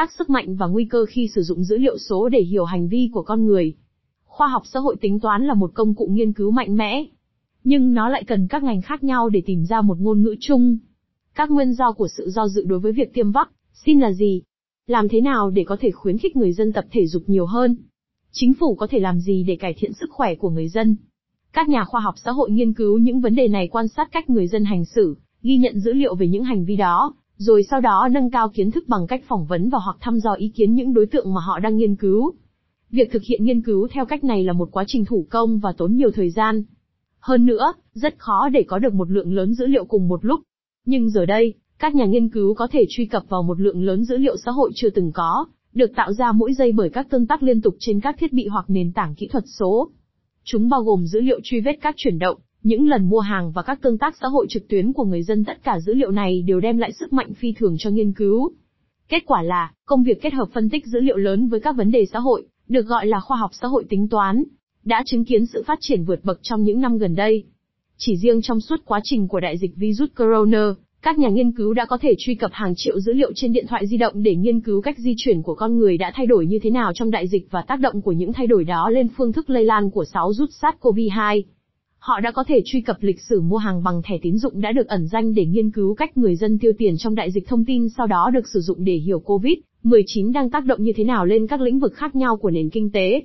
các sức mạnh và nguy cơ khi sử dụng dữ liệu số để hiểu hành vi của con người. Khoa học xã hội tính toán là một công cụ nghiên cứu mạnh mẽ, nhưng nó lại cần các ngành khác nhau để tìm ra một ngôn ngữ chung. Các nguyên do của sự do dự đối với việc tiêm vắc, xin là gì? Làm thế nào để có thể khuyến khích người dân tập thể dục nhiều hơn? Chính phủ có thể làm gì để cải thiện sức khỏe của người dân? Các nhà khoa học xã hội nghiên cứu những vấn đề này quan sát cách người dân hành xử, ghi nhận dữ liệu về những hành vi đó, rồi sau đó nâng cao kiến thức bằng cách phỏng vấn và hoặc thăm dò ý kiến những đối tượng mà họ đang nghiên cứu. Việc thực hiện nghiên cứu theo cách này là một quá trình thủ công và tốn nhiều thời gian. Hơn nữa, rất khó để có được một lượng lớn dữ liệu cùng một lúc. Nhưng giờ đây, các nhà nghiên cứu có thể truy cập vào một lượng lớn dữ liệu xã hội chưa từng có, được tạo ra mỗi giây bởi các tương tác liên tục trên các thiết bị hoặc nền tảng kỹ thuật số. Chúng bao gồm dữ liệu truy vết các chuyển động, những lần mua hàng và các tương tác xã hội trực tuyến của người dân tất cả dữ liệu này đều đem lại sức mạnh phi thường cho nghiên cứu. Kết quả là, công việc kết hợp phân tích dữ liệu lớn với các vấn đề xã hội, được gọi là khoa học xã hội tính toán, đã chứng kiến sự phát triển vượt bậc trong những năm gần đây. Chỉ riêng trong suốt quá trình của đại dịch virus corona, các nhà nghiên cứu đã có thể truy cập hàng triệu dữ liệu trên điện thoại di động để nghiên cứu cách di chuyển của con người đã thay đổi như thế nào trong đại dịch và tác động của những thay đổi đó lên phương thức lây lan của 6 rút SARS-CoV-2. Họ đã có thể truy cập lịch sử mua hàng bằng thẻ tín dụng đã được ẩn danh để nghiên cứu cách người dân tiêu tiền trong đại dịch thông tin sau đó được sử dụng để hiểu COVID-19 đang tác động như thế nào lên các lĩnh vực khác nhau của nền kinh tế.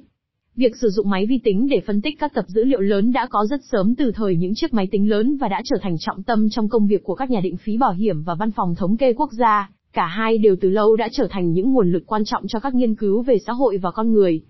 Việc sử dụng máy vi tính để phân tích các tập dữ liệu lớn đã có rất sớm từ thời những chiếc máy tính lớn và đã trở thành trọng tâm trong công việc của các nhà định phí bảo hiểm và văn phòng thống kê quốc gia. Cả hai đều từ lâu đã trở thành những nguồn lực quan trọng cho các nghiên cứu về xã hội và con người.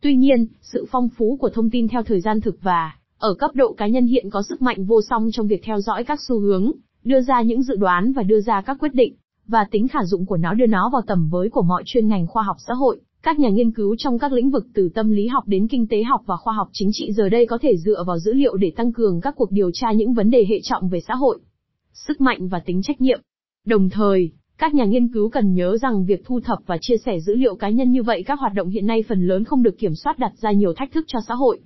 Tuy nhiên, sự phong phú của thông tin theo thời gian thực và ở cấp độ cá nhân hiện có sức mạnh vô song trong việc theo dõi các xu hướng, đưa ra những dự đoán và đưa ra các quyết định, và tính khả dụng của nó đưa nó vào tầm với của mọi chuyên ngành khoa học xã hội. Các nhà nghiên cứu trong các lĩnh vực từ tâm lý học đến kinh tế học và khoa học chính trị giờ đây có thể dựa vào dữ liệu để tăng cường các cuộc điều tra những vấn đề hệ trọng về xã hội, sức mạnh và tính trách nhiệm. Đồng thời, các nhà nghiên cứu cần nhớ rằng việc thu thập và chia sẻ dữ liệu cá nhân như vậy các hoạt động hiện nay phần lớn không được kiểm soát đặt ra nhiều thách thức cho xã hội.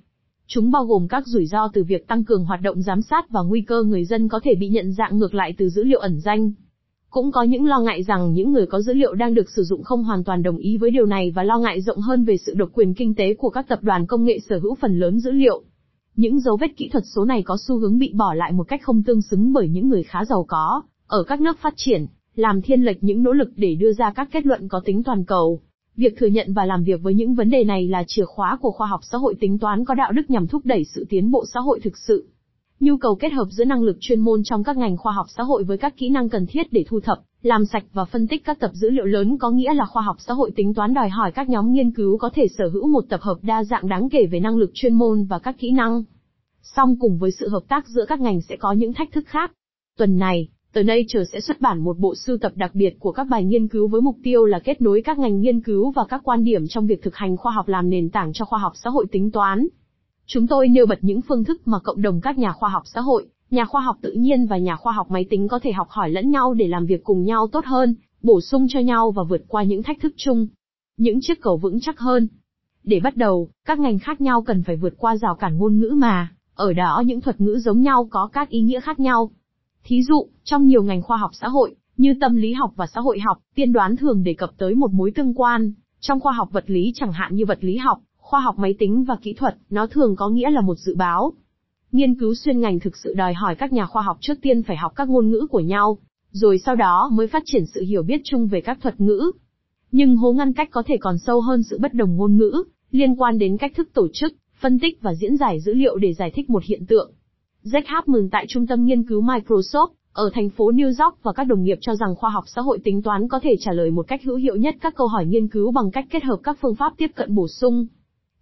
Chúng bao gồm các rủi ro từ việc tăng cường hoạt động giám sát và nguy cơ người dân có thể bị nhận dạng ngược lại từ dữ liệu ẩn danh. Cũng có những lo ngại rằng những người có dữ liệu đang được sử dụng không hoàn toàn đồng ý với điều này và lo ngại rộng hơn về sự độc quyền kinh tế của các tập đoàn công nghệ sở hữu phần lớn dữ liệu. Những dấu vết kỹ thuật số này có xu hướng bị bỏ lại một cách không tương xứng bởi những người khá giàu có, ở các nước phát triển, làm thiên lệch những nỗ lực để đưa ra các kết luận có tính toàn cầu. Việc thừa nhận và làm việc với những vấn đề này là chìa khóa của khoa học xã hội tính toán có đạo đức nhằm thúc đẩy sự tiến bộ xã hội thực sự. Nhu cầu kết hợp giữa năng lực chuyên môn trong các ngành khoa học xã hội với các kỹ năng cần thiết để thu thập, làm sạch và phân tích các tập dữ liệu lớn có nghĩa là khoa học xã hội tính toán đòi hỏi các nhóm nghiên cứu có thể sở hữu một tập hợp đa dạng đáng kể về năng lực chuyên môn và các kỹ năng. Song cùng với sự hợp tác giữa các ngành sẽ có những thách thức khác. Tuần này, The Nature sẽ xuất bản một bộ sưu tập đặc biệt của các bài nghiên cứu với mục tiêu là kết nối các ngành nghiên cứu và các quan điểm trong việc thực hành khoa học làm nền tảng cho khoa học xã hội tính toán. Chúng tôi nêu bật những phương thức mà cộng đồng các nhà khoa học xã hội, nhà khoa học tự nhiên và nhà khoa học máy tính có thể học hỏi lẫn nhau để làm việc cùng nhau tốt hơn, bổ sung cho nhau và vượt qua những thách thức chung. Những chiếc cầu vững chắc hơn. Để bắt đầu, các ngành khác nhau cần phải vượt qua rào cản ngôn ngữ mà, ở đó những thuật ngữ giống nhau có các ý nghĩa khác nhau. Thí dụ, trong nhiều ngành khoa học xã hội, như tâm lý học và xã hội học, tiên đoán thường đề cập tới một mối tương quan. Trong khoa học vật lý chẳng hạn như vật lý học, khoa học máy tính và kỹ thuật, nó thường có nghĩa là một dự báo. Nghiên cứu xuyên ngành thực sự đòi hỏi các nhà khoa học trước tiên phải học các ngôn ngữ của nhau, rồi sau đó mới phát triển sự hiểu biết chung về các thuật ngữ. Nhưng hố ngăn cách có thể còn sâu hơn sự bất đồng ngôn ngữ, liên quan đến cách thức tổ chức, phân tích và diễn giải dữ liệu để giải thích một hiện tượng. Jack mừng tại Trung tâm Nghiên cứu Microsoft, ở thành phố New York và các đồng nghiệp cho rằng khoa học xã hội tính toán có thể trả lời một cách hữu hiệu nhất các câu hỏi nghiên cứu bằng cách kết hợp các phương pháp tiếp cận bổ sung.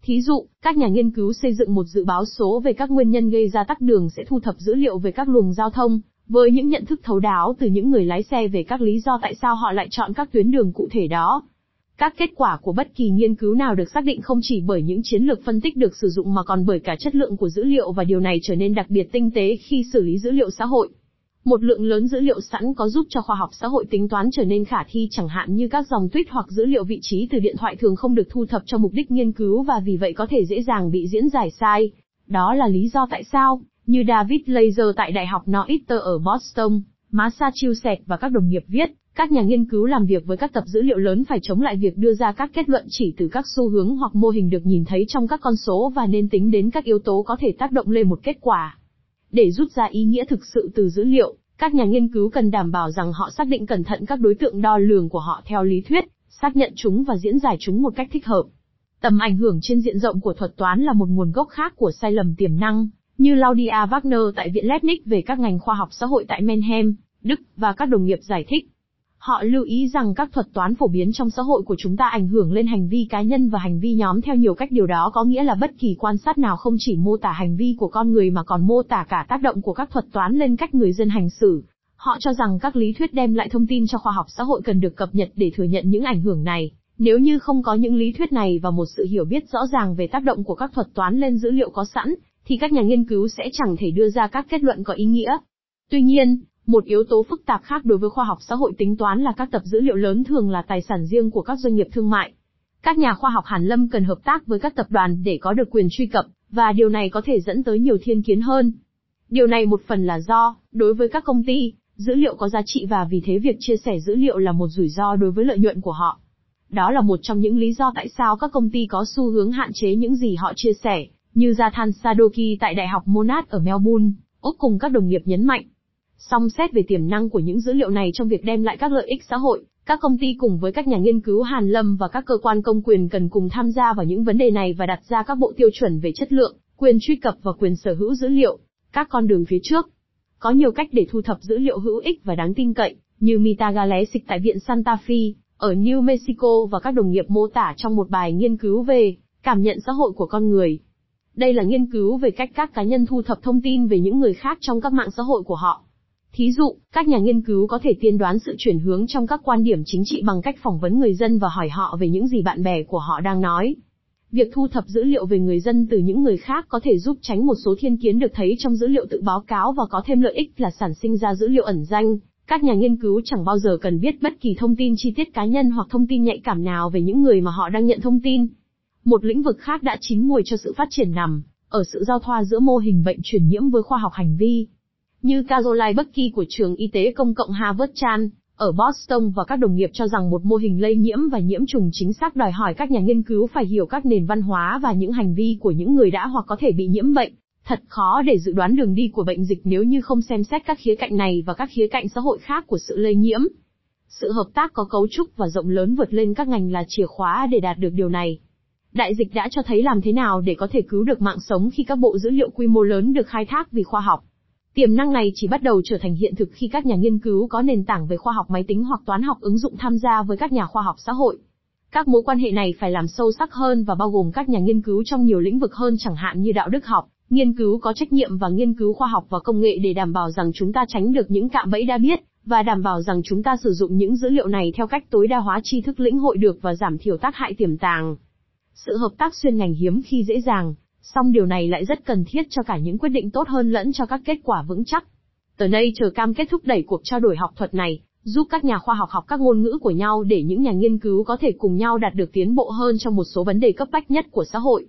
Thí dụ, các nhà nghiên cứu xây dựng một dự báo số về các nguyên nhân gây ra tắc đường sẽ thu thập dữ liệu về các luồng giao thông, với những nhận thức thấu đáo từ những người lái xe về các lý do tại sao họ lại chọn các tuyến đường cụ thể đó. Các kết quả của bất kỳ nghiên cứu nào được xác định không chỉ bởi những chiến lược phân tích được sử dụng mà còn bởi cả chất lượng của dữ liệu và điều này trở nên đặc biệt tinh tế khi xử lý dữ liệu xã hội. Một lượng lớn dữ liệu sẵn có giúp cho khoa học xã hội tính toán trở nên khả thi chẳng hạn như các dòng tweet hoặc dữ liệu vị trí từ điện thoại thường không được thu thập cho mục đích nghiên cứu và vì vậy có thể dễ dàng bị diễn giải sai. Đó là lý do tại sao, như David Laser tại Đại học Northeastern ở Boston, Massachusetts và các đồng nghiệp viết, các nhà nghiên cứu làm việc với các tập dữ liệu lớn phải chống lại việc đưa ra các kết luận chỉ từ các xu hướng hoặc mô hình được nhìn thấy trong các con số và nên tính đến các yếu tố có thể tác động lên một kết quả. Để rút ra ý nghĩa thực sự từ dữ liệu, các nhà nghiên cứu cần đảm bảo rằng họ xác định cẩn thận các đối tượng đo lường của họ theo lý thuyết, xác nhận chúng và diễn giải chúng một cách thích hợp. Tầm ảnh hưởng trên diện rộng của thuật toán là một nguồn gốc khác của sai lầm tiềm năng, như Claudia Wagner tại Viện Leibniz về các ngành khoa học xã hội tại Menhem, Đức, và các đồng nghiệp giải thích. Họ lưu ý rằng các thuật toán phổ biến trong xã hội của chúng ta ảnh hưởng lên hành vi cá nhân và hành vi nhóm theo nhiều cách điều đó có nghĩa là bất kỳ quan sát nào không chỉ mô tả hành vi của con người mà còn mô tả cả tác động của các thuật toán lên cách người dân hành xử. Họ cho rằng các lý thuyết đem lại thông tin cho khoa học xã hội cần được cập nhật để thừa nhận những ảnh hưởng này. Nếu như không có những lý thuyết này và một sự hiểu biết rõ ràng về tác động của các thuật toán lên dữ liệu có sẵn, thì các nhà nghiên cứu sẽ chẳng thể đưa ra các kết luận có ý nghĩa. Tuy nhiên, một yếu tố phức tạp khác đối với khoa học xã hội tính toán là các tập dữ liệu lớn thường là tài sản riêng của các doanh nghiệp thương mại. Các nhà khoa học Hàn Lâm cần hợp tác với các tập đoàn để có được quyền truy cập, và điều này có thể dẫn tới nhiều thiên kiến hơn. Điều này một phần là do, đối với các công ty, dữ liệu có giá trị và vì thế việc chia sẻ dữ liệu là một rủi ro đối với lợi nhuận của họ. Đó là một trong những lý do tại sao các công ty có xu hướng hạn chế những gì họ chia sẻ, như Jathan Sadoki tại Đại học Monash ở Melbourne, Úc cùng các đồng nghiệp nhấn mạnh. Song xét về tiềm năng của những dữ liệu này trong việc đem lại các lợi ích xã hội, các công ty cùng với các nhà nghiên cứu Hàn Lâm và các cơ quan công quyền cần cùng tham gia vào những vấn đề này và đặt ra các bộ tiêu chuẩn về chất lượng, quyền truy cập và quyền sở hữu dữ liệu, các con đường phía trước. Có nhiều cách để thu thập dữ liệu hữu ích và đáng tin cậy, như Mita Galesic tại Viện Santa Fe, ở New Mexico và các đồng nghiệp mô tả trong một bài nghiên cứu về cảm nhận xã hội của con người. Đây là nghiên cứu về cách các cá nhân thu thập thông tin về những người khác trong các mạng xã hội của họ. Thí dụ, các nhà nghiên cứu có thể tiên đoán sự chuyển hướng trong các quan điểm chính trị bằng cách phỏng vấn người dân và hỏi họ về những gì bạn bè của họ đang nói. Việc thu thập dữ liệu về người dân từ những người khác có thể giúp tránh một số thiên kiến được thấy trong dữ liệu tự báo cáo và có thêm lợi ích là sản sinh ra dữ liệu ẩn danh. Các nhà nghiên cứu chẳng bao giờ cần biết bất kỳ thông tin chi tiết cá nhân hoặc thông tin nhạy cảm nào về những người mà họ đang nhận thông tin. Một lĩnh vực khác đã chín mùi cho sự phát triển nằm ở sự giao thoa giữa mô hình bệnh truyền nhiễm với khoa học hành vi. Như Caroline Bucky của trường y tế công cộng Harvard Chan, ở Boston và các đồng nghiệp cho rằng một mô hình lây nhiễm và nhiễm trùng chính xác đòi hỏi các nhà nghiên cứu phải hiểu các nền văn hóa và những hành vi của những người đã hoặc có thể bị nhiễm bệnh. Thật khó để dự đoán đường đi của bệnh dịch nếu như không xem xét các khía cạnh này và các khía cạnh xã hội khác của sự lây nhiễm. Sự hợp tác có cấu trúc và rộng lớn vượt lên các ngành là chìa khóa để đạt được điều này. Đại dịch đã cho thấy làm thế nào để có thể cứu được mạng sống khi các bộ dữ liệu quy mô lớn được khai thác vì khoa học. Tiềm năng này chỉ bắt đầu trở thành hiện thực khi các nhà nghiên cứu có nền tảng về khoa học máy tính hoặc toán học ứng dụng tham gia với các nhà khoa học xã hội. Các mối quan hệ này phải làm sâu sắc hơn và bao gồm các nhà nghiên cứu trong nhiều lĩnh vực hơn chẳng hạn như đạo đức học, nghiên cứu có trách nhiệm và nghiên cứu khoa học và công nghệ để đảm bảo rằng chúng ta tránh được những cạm bẫy đã biết, và đảm bảo rằng chúng ta sử dụng những dữ liệu này theo cách tối đa hóa tri thức lĩnh hội được và giảm thiểu tác hại tiềm tàng. Sự hợp tác xuyên ngành hiếm khi dễ dàng, song điều này lại rất cần thiết cho cả những quyết định tốt hơn lẫn cho các kết quả vững chắc. Tờ đây chờ cam kết thúc đẩy cuộc trao đổi học thuật này, giúp các nhà khoa học học các ngôn ngữ của nhau để những nhà nghiên cứu có thể cùng nhau đạt được tiến bộ hơn trong một số vấn đề cấp bách nhất của xã hội.